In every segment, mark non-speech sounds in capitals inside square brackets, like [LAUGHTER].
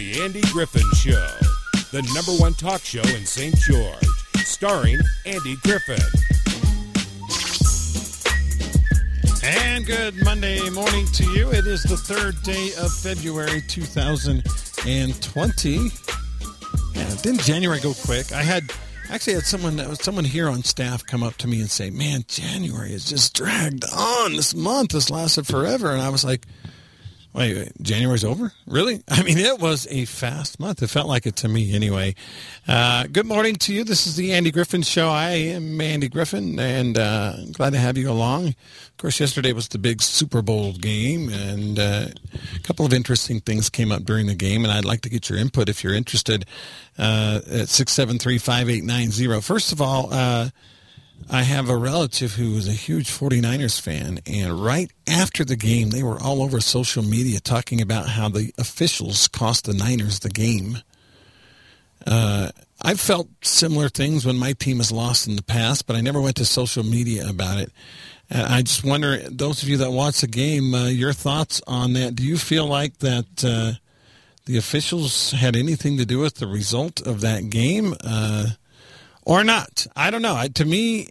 The Andy Griffin Show, the number one talk show in St. George, starring Andy Griffin. And good Monday morning to you. It is the third day of February 2020. Yeah, didn't January go quick? I had actually had someone someone here on staff come up to me and say, "Man, January has just dragged on. This month has lasted forever." And I was like, Wait, January's over? Really? I mean, it was a fast month. It felt like it to me anyway. Uh, good morning to you. This is the Andy Griffin Show. I am Andy Griffin, and uh, glad to have you along. Of course, yesterday was the big Super Bowl game, and uh, a couple of interesting things came up during the game, and I'd like to get your input if you're interested uh, at 673 5890. First of all, uh, I have a relative who is a huge 49ers fan, and right after the game, they were all over social media talking about how the officials cost the Niners the game. Uh, I've felt similar things when my team has lost in the past, but I never went to social media about it. And I just wonder, those of you that watch the game, uh, your thoughts on that. Do you feel like that uh, the officials had anything to do with the result of that game? Uh, or not. I don't know. I, to me,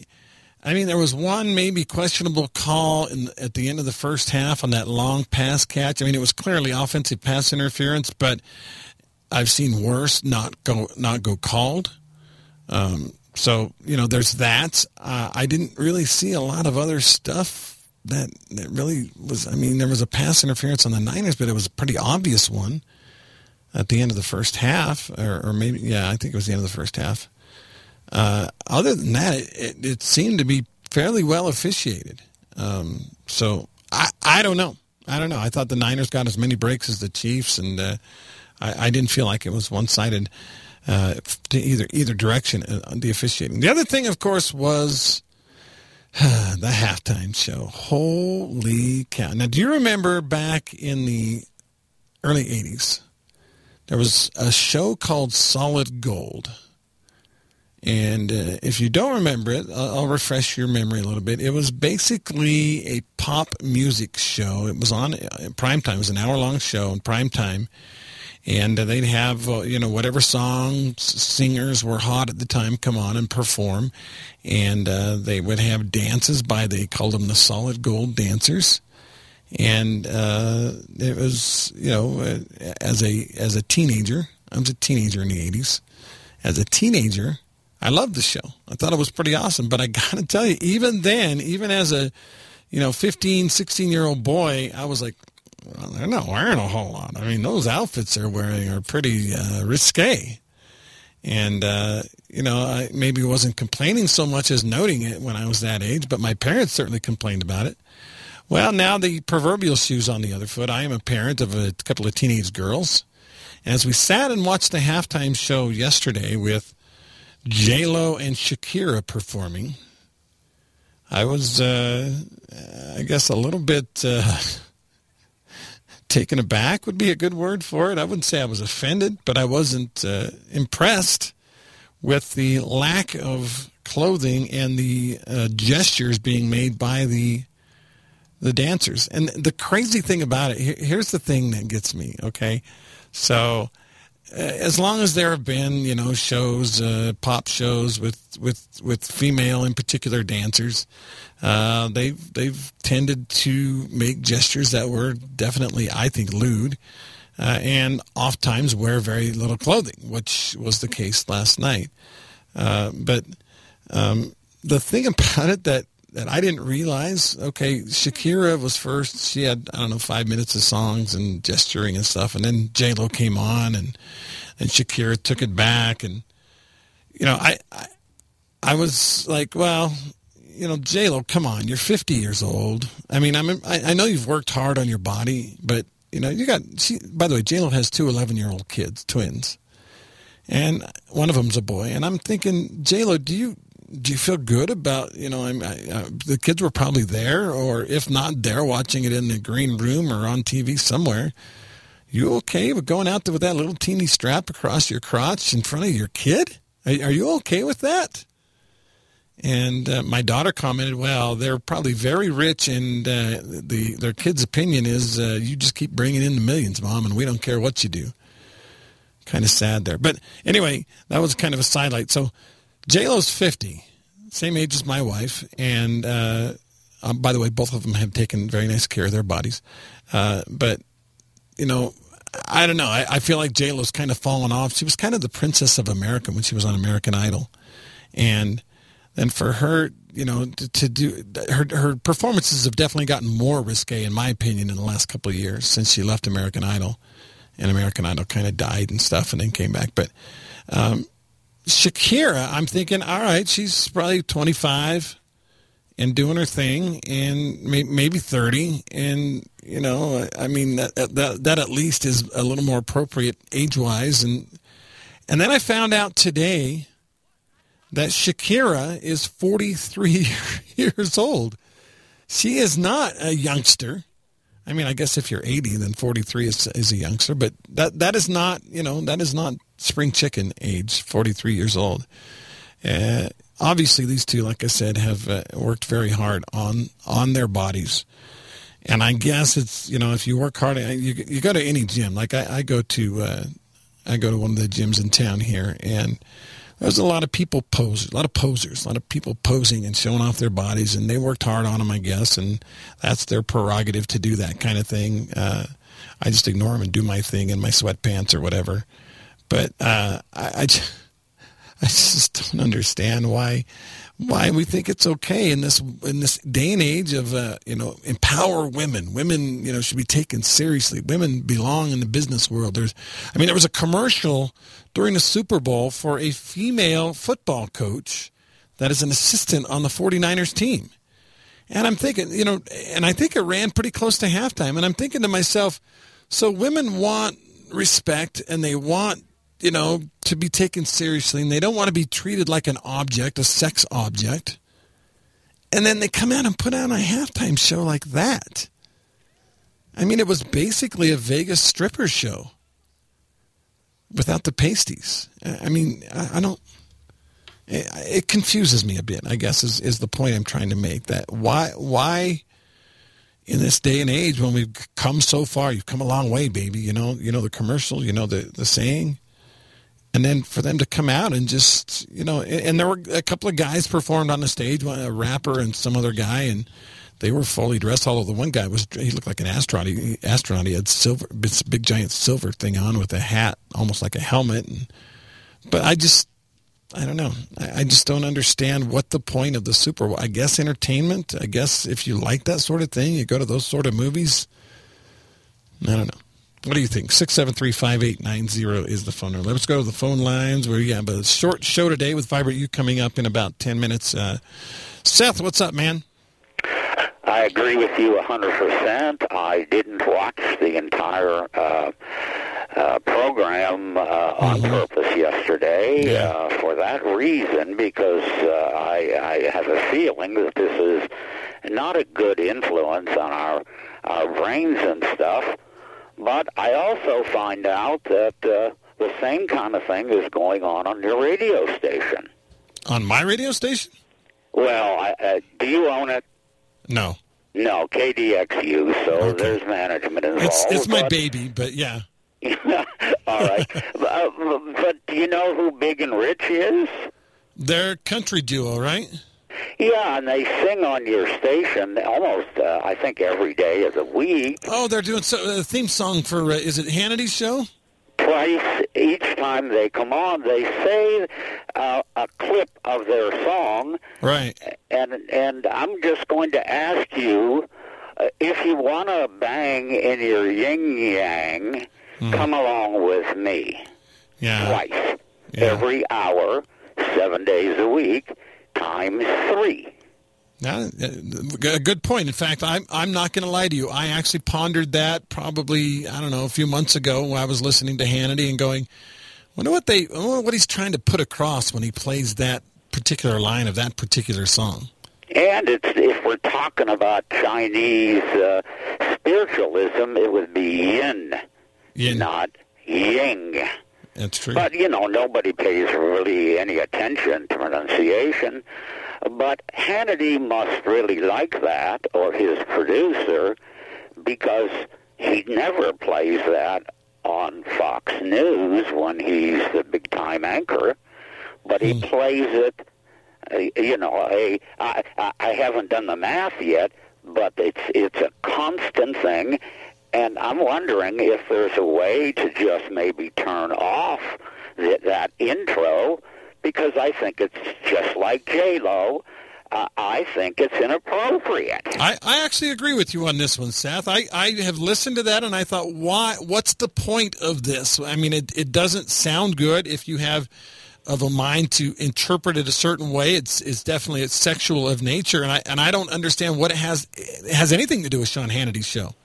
I mean, there was one maybe questionable call in, at the end of the first half on that long pass catch. I mean, it was clearly offensive pass interference, but I've seen worse not go not go called. Um, so you know, there's that. Uh, I didn't really see a lot of other stuff that that really was. I mean, there was a pass interference on the Niners, but it was a pretty obvious one at the end of the first half, or, or maybe yeah, I think it was the end of the first half. Uh, other than that, it, it, it, seemed to be fairly well officiated. Um, so I, I don't know. I don't know. I thought the Niners got as many breaks as the Chiefs, and uh, I, I, didn't feel like it was one sided uh, to either either direction uh, the officiating. The other thing, of course, was [SIGHS] the halftime show. Holy cow! Now, do you remember back in the early '80s? There was a show called Solid Gold and uh, if you don't remember it, I'll, I'll, refresh your memory a little bit. It was basically a pop music show. It was on uh, prime time. It was an hour long show in prime time. And uh, they'd have, uh, you know, whatever songs, singers were hot at the time come on and perform. And uh, they would have dances by, they called them the Solid Gold Dancers. And uh, it was, you know, as a as a teenager, I was a teenager in the 80s. As a teenager, I loved the show. I thought it was pretty awesome. But I got to tell you, even then, even as a, you know, 15, 16 year old boy, I was like, well, they're not wearing a whole lot. I mean, those outfits they're wearing are pretty uh, risque. And, uh, you know, I maybe wasn't complaining so much as noting it when I was that age, but my parents certainly complained about it. Well, now the proverbial shoe's on the other foot. I am a parent of a couple of teenage girls. And as we sat and watched the halftime show yesterday with J Lo and Shakira performing. I was, uh, I guess, a little bit uh, [LAUGHS] taken aback would be a good word for it. I wouldn't say I was offended, but I wasn't uh, impressed with the lack of clothing and the uh, gestures being made by the the dancers. And the crazy thing about it, here's the thing that gets me. Okay, so as long as there have been, you know, shows, uh, pop shows with, with, with female in particular dancers, uh, they've, they've tended to make gestures that were definitely, I think, lewd, uh, and oftentimes wear very little clothing, which was the case last night. Uh, but um, the thing about it that that I didn't realize. Okay, Shakira was first. She had I don't know five minutes of songs and gesturing and stuff, and then J Lo came on, and and Shakira took it back, and you know I I, I was like, well, you know, J Lo, come on, you're 50 years old. I mean, I'm I, I know you've worked hard on your body, but you know you got. She by the way, J Lo has two 11 year old kids, twins. And one of them's a boy, and I'm thinking, J Lo, do you do you feel good about you know I, I, the kids were probably there or if not there watching it in the green room or on tv somewhere you okay with going out there with that little teeny strap across your crotch in front of your kid are, are you okay with that and uh, my daughter commented well they're probably very rich and uh, the their kid's opinion is uh, you just keep bringing in the millions mom and we don't care what you do kind of sad there. But anyway, that was kind of a sidelight. So J Lo's fifty, same age as my wife, and uh, um, by the way, both of them have taken very nice care of their bodies. Uh, but you know, I don't know. I, I feel like J Lo's kind of fallen off. She was kind of the princess of America when she was on American Idol, and then for her, you know, to, to do her her performances have definitely gotten more risque, in my opinion, in the last couple of years since she left American Idol, and American Idol kind of died and stuff, and then came back. But um, Shakira, I'm thinking, all right, she's probably 25 and doing her thing, and may, maybe 30, and you know, I mean that, that that at least is a little more appropriate age wise, and and then I found out today that Shakira is 43 [LAUGHS] years old. She is not a youngster. I mean, I guess if you're 80, then 43 is, is a youngster, but that, that is not, you know, that is not spring chicken age, 43 years old. Uh, obviously, these two, like I said, have uh, worked very hard on, on their bodies. And I guess it's, you know, if you work hard, you, you go to any gym, like I, I go to, uh, I go to one of the gyms in town here and, there's a lot of people pose, a lot of posers, a lot of people posing and showing off their bodies, and they worked hard on them, I guess, and that's their prerogative to do that kind of thing. Uh, I just ignore them and do my thing in my sweatpants or whatever. But uh, I, I, just, [LAUGHS] I just don't understand why why we think it's okay in this in this day and age of uh, you know empower women. Women you know should be taken seriously. Women belong in the business world. There's, I mean, there was a commercial during the Super Bowl for a female football coach that is an assistant on the 49ers team. And I'm thinking, you know, and I think it ran pretty close to halftime. And I'm thinking to myself, so women want respect and they want you know, to be taken seriously and they don't want to be treated like an object, a sex object. And then they come out and put on a halftime show like that. I mean, it was basically a Vegas stripper show without the pasties. I mean, I don't. It confuses me a bit. I guess is is the point I'm trying to make. That why why in this day and age when we've come so far, you've come a long way, baby. You know, you know the commercial, you know the the saying and then for them to come out and just you know and there were a couple of guys performed on the stage a rapper and some other guy and they were fully dressed although the one guy was he looked like an astronaut. He, astronaut. He had silver big giant silver thing on with a hat almost like a helmet and but i just i don't know. I, I just don't understand what the point of the super i guess entertainment i guess if you like that sort of thing you go to those sort of movies i don't know what do you think? 673-5890 is the phone number. Let's go to the phone lines. We have a short show today with Vibrant Youth coming up in about 10 minutes. Uh, Seth, what's up, man? I agree with you 100%. I didn't watch the entire uh, uh, program uh, on mm-hmm. purpose yesterday yeah. uh, for that reason because uh, I, I have a feeling that this is not a good influence on our, our brains and stuff but I also find out that uh, the same kind of thing is going on on your radio station. On my radio station? Well, I, uh, do you own it? No. No, KDXU, so okay. there's management involved. It's, it's my but... baby, but yeah. [LAUGHS] All right. [LAUGHS] uh, but do you know who Big and Rich is? They're country duo, right? Yeah, and they sing on your station almost, uh, I think, every day of the week. Oh, they're doing so, a theme song for, uh, is it Hannity's show? Twice each time they come on, they say uh, a clip of their song. Right. And, and I'm just going to ask you uh, if you want to bang in your yin yang, mm. come along with me. Yeah. Twice. Yeah. Every hour, seven days a week times three. Yeah, a good point. In fact, I'm I'm not going to lie to you. I actually pondered that probably I don't know a few months ago when I was listening to Hannity and going, wonder what they wonder what he's trying to put across when he plays that particular line of that particular song. And it's if we're talking about Chinese uh, spiritualism, it would be yin, yin. not ying. That's true. But, you know, nobody pays really any attention to pronunciation. But Hannity must really like that, or his producer, because he never plays that on Fox News when he's the big time anchor, but he plays it. Uh, you know, I, I I haven't done the math yet, but it's it's a constant thing, and I'm wondering if there's a way to just maybe turn off that, that intro because I think it's just like J Lo. Uh, I think it's inappropriate. I, I actually agree with you on this one, Seth. I, I have listened to that and I thought, why? What's the point of this? I mean, it, it doesn't sound good if you have of a mind to interpret it a certain way. It's it's definitely it's sexual of nature, and I and I don't understand what it has it has anything to do with Sean Hannity's show.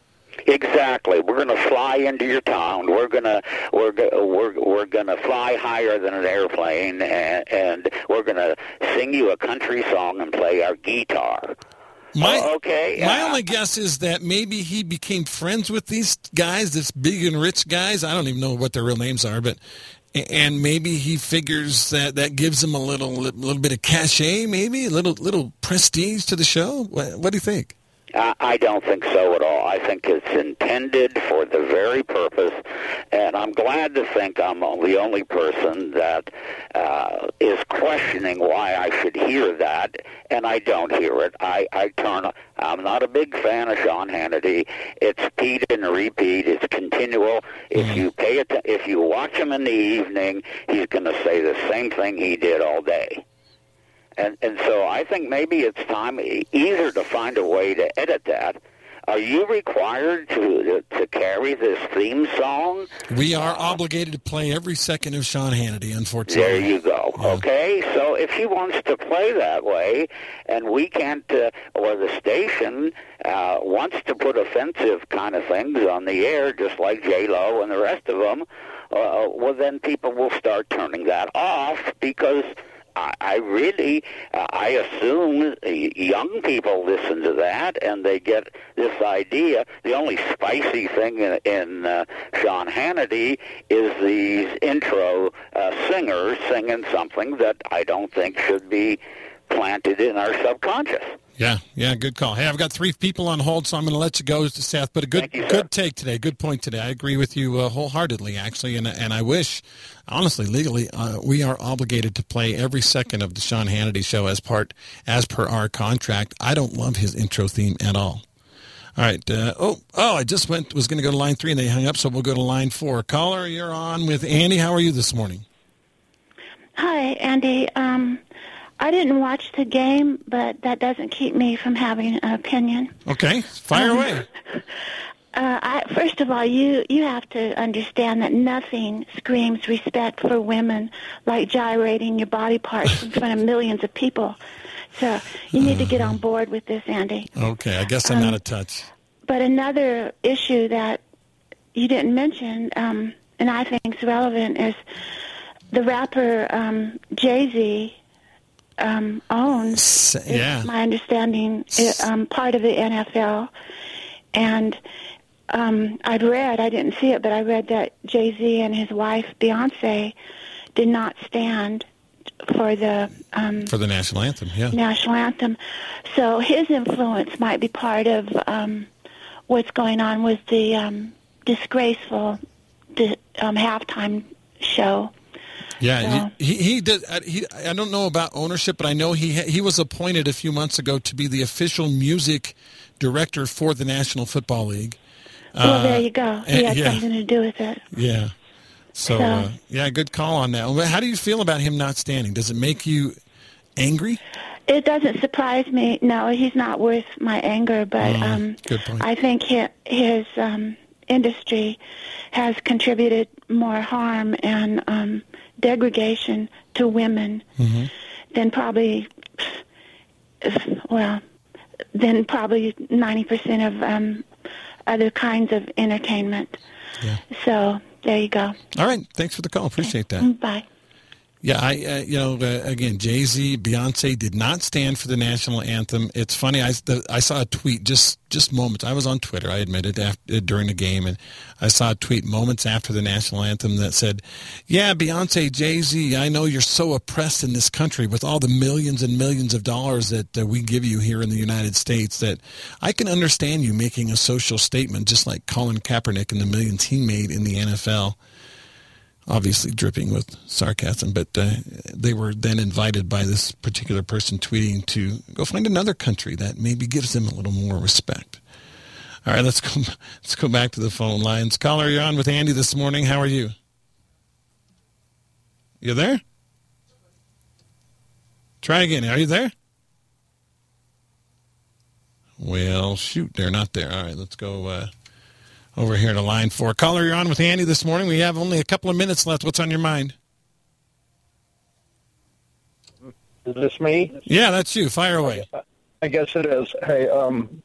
Exactly. We're going to fly into your town. We're going to we're we're we're going to fly higher than an airplane, and, and we're going to sing you a country song and play our guitar. My, oh, okay. My only guess is that maybe he became friends with these guys, this big and rich guys. I don't even know what their real names are, but and maybe he figures that that gives him a little little bit of cachet, maybe a little little prestige to the show. What, what do you think? I don't think so at all. I think it's intended for the very purpose, and I'm glad to think I'm the only person that uh, is questioning why I should hear that, and I don't hear it. I, I turn. I'm not a big fan of Sean Hannity. It's repeat and repeat. It's continual. If mm-hmm. you pay it, if you watch him in the evening, he's going to say the same thing he did all day. And and so I think maybe it's time either to find a way to edit that. Are you required to to carry this theme song? We are obligated to play every second of Sean Hannity. Unfortunately, there you go. Yeah. Okay, so if he wants to play that way, and we can't, uh, or the station uh, wants to put offensive kind of things on the air, just like J Lo and the rest of them, uh, well then people will start turning that off because I, really, uh, I assume young people listen to that and they get this idea. The only spicy thing in, in uh, Sean Hannity is these intro uh, singers singing something that I don't think should be planted in our subconscious. Yeah, yeah, good call. Hey, I've got three people on hold, so I'm going to let you go, to Seth. But a good, you, good take today. Good point today. I agree with you uh, wholeheartedly, actually, and and I wish, honestly, legally, uh, we are obligated to play every second of the Sean Hannity show as part as per our contract. I don't love his intro theme at all. All right. Uh, oh, oh, I just went was going to go to line three and they hung up, so we'll go to line four. Caller, you're on with Andy. How are you this morning? Hi, Andy. Um, I didn't watch the game, but that doesn't keep me from having an opinion. Okay, fire um, away. [LAUGHS] Uh, I, first of all, you you have to understand that nothing screams respect for women like gyrating your body parts in front of [LAUGHS] millions of people. So you need to get on board with this, Andy. Okay, I guess I'm um, not a touch. But another issue that you didn't mention, um, and I think is relevant, is the rapper um, Jay Z um, owns, yeah. my understanding, it, um, part of the NFL. And um, I'd read, I didn't see it, but I read that Jay Z and his wife Beyonce did not stand for the um, for the national anthem. Yeah, national anthem. So his influence might be part of um, what's going on with the um, disgraceful di- um, halftime show yeah, he, he, he did. Uh, he, I don't know about ownership, but I know he he was appointed a few months ago to be the official music director for the National Football League. Well, uh, there you go. He had yeah. something to do with it. Yeah. So, so uh, yeah, good call on that. How do you feel about him not standing? Does it make you angry? It doesn't surprise me. No, he's not worth my anger, but mm, um, I think his, his um, industry has contributed more harm and um, degradation to women mm-hmm. than probably, well, than probably 90% of um, other kinds of entertainment. Yeah. So there you go. All right. Thanks for the call. Appreciate okay. that. Bye. Yeah, I uh, you know uh, again Jay Z, Beyonce did not stand for the national anthem. It's funny. I the, I saw a tweet just just moments. I was on Twitter. I admit it after, during the game, and I saw a tweet moments after the national anthem that said, "Yeah, Beyonce, Jay Z, I know you're so oppressed in this country with all the millions and millions of dollars that uh, we give you here in the United States. That I can understand you making a social statement, just like Colin Kaepernick and the millions he made in the NFL." Obviously dripping with sarcasm, but uh, they were then invited by this particular person tweeting to go find another country that maybe gives them a little more respect. All right, let's go. [LAUGHS] Let's go back to the phone lines. Caller, you're on with Andy this morning. How are you? You there? Try again. Are you there? Well, shoot, they're not there. All right, let's go. Uh, over here to line four. Caller, you're on with Andy this morning. We have only a couple of minutes left. What's on your mind? Is this me? Yeah, that's you. Fire away. I guess it is. Hey, um,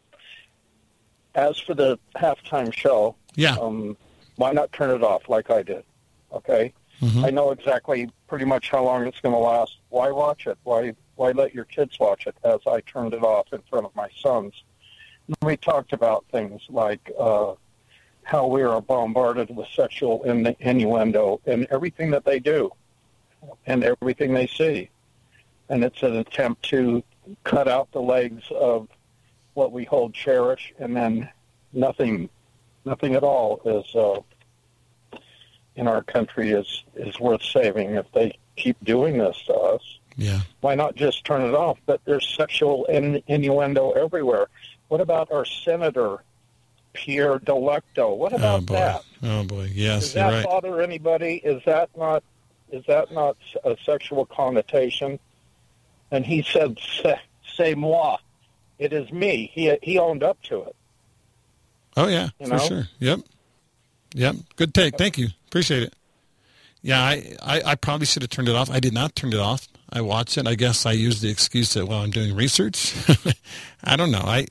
as for the halftime show, yeah, um, why not turn it off like I did? Okay, mm-hmm. I know exactly pretty much how long it's going to last. Why watch it? Why why let your kids watch it? As I turned it off in front of my sons. We talked about things like. Uh, how we are bombarded with sexual innuendo in everything that they do and everything they see. And it's an attempt to cut out the legs of what we hold cherish, and then nothing, nothing at all is uh, in our country is is worth saving if they keep doing this to us. Yeah. Why not just turn it off? But there's sexual innuendo everywhere. What about our senator Pierre Delecto. What oh, about oh that? Oh boy, yes, Does that right. bother anybody? Is that not is that not a sexual connotation? And he said, "C'est moi." It is me. He he owned up to it. Oh yeah, you for know? sure. Yep, yep. Good take. Thank you. Appreciate it. Yeah, I, I, I probably should have turned it off. I did not turn it off. I watched it. I guess I used the excuse that well I'm doing research. [LAUGHS] I don't know. I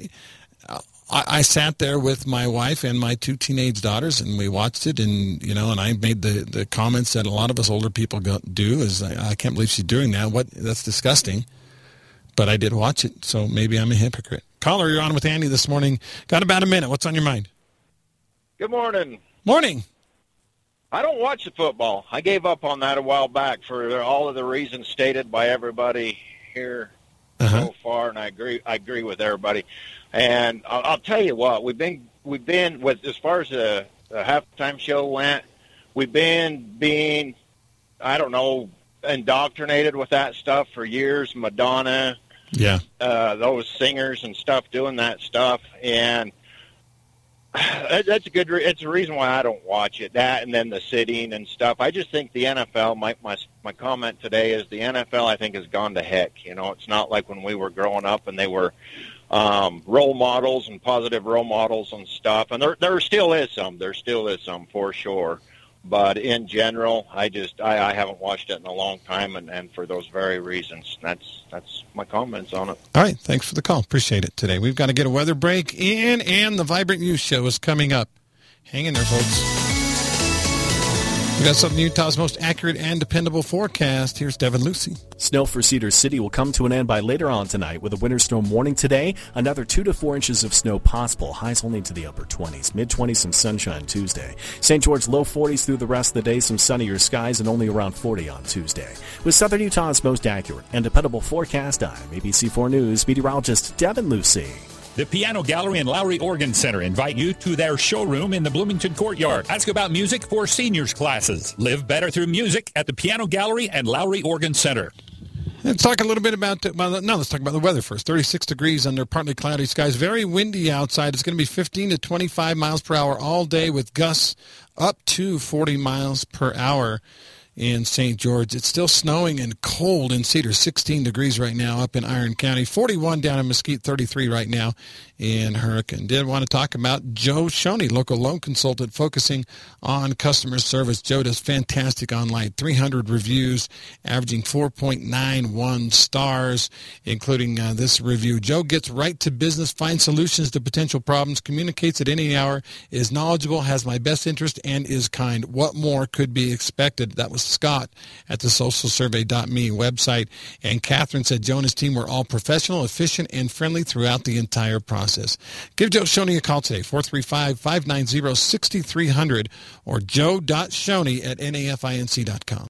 I, I, sat there with my wife and my two teenage daughters, and we watched it. And you know, and I made the, the comments that a lot of us older people go, do is I, I can't believe she's doing that. What that's disgusting. But I did watch it, so maybe I'm a hypocrite. Caller, you're on with Andy this morning. Got about a minute. What's on your mind? Good morning. Morning. I don't watch the football. I gave up on that a while back for all of the reasons stated by everybody here uh-huh. Far, and I agree. I agree with everybody. And I'll, I'll tell you what, we've been we've been with as far as the, the halftime show went, we've been being, I don't know, indoctrinated with that stuff for years. Madonna, yeah, uh, those singers and stuff doing that stuff, and that's a good. Re- it's a reason why I don't watch it. That and then the sitting and stuff. I just think the NFL. My my my comment today is the NFL. I think has gone to heck. You know, it's not like when we were growing up and they were um, role models and positive role models and stuff. And there there still is some. There still is some for sure. But in general, I just I, I haven't watched it in a long time, and, and for those very reasons, that's that's my comments on it. All right, thanks for the call. Appreciate it today. We've got to get a weather break in, and the Vibrant Youth Show is coming up. Hang in there, folks. We got something Utah's most accurate and dependable forecast. Here's Devin Lucy. Snow for Cedar City will come to an end by later on tonight with a winter storm warning today. Another two to four inches of snow possible. Highs only to the upper 20s. Mid 20s some sunshine Tuesday. St. George low 40s through the rest of the day. Some sunnier skies and only around 40 on Tuesday. With Southern Utah's most accurate and dependable forecast, I'm ABC4 News meteorologist Devin Lucy. The Piano Gallery and Lowrey Organ Center invite you to their showroom in the Bloomington Courtyard. Ask about music for seniors classes. Live better through music at the Piano Gallery and Lowrey Organ Center. Let's talk a little bit about the, well, no. Let's talk about the weather first. Thirty-six degrees under partly cloudy skies. Very windy outside. It's going to be fifteen to twenty-five miles per hour all day, with gusts up to forty miles per hour in St. George. It's still snowing and cold in Cedar, 16 degrees right now up in Iron County, 41 down in Mesquite, 33 right now in Hurricane. Did want to talk about Joe Shoney, local loan consultant focusing on customer service. Joe does fantastic online, 300 reviews, averaging 4.91 stars, including uh, this review. Joe gets right to business, finds solutions to potential problems, communicates at any hour, is knowledgeable, has my best interest, and is kind. What more could be expected? That was Scott at the socialsurvey.me website. And Catherine said Joe and his team were all professional, efficient, and friendly throughout the entire process. Give Joe Shoney a call today, 435-590-6300 or joe.shoney at nafinc.com.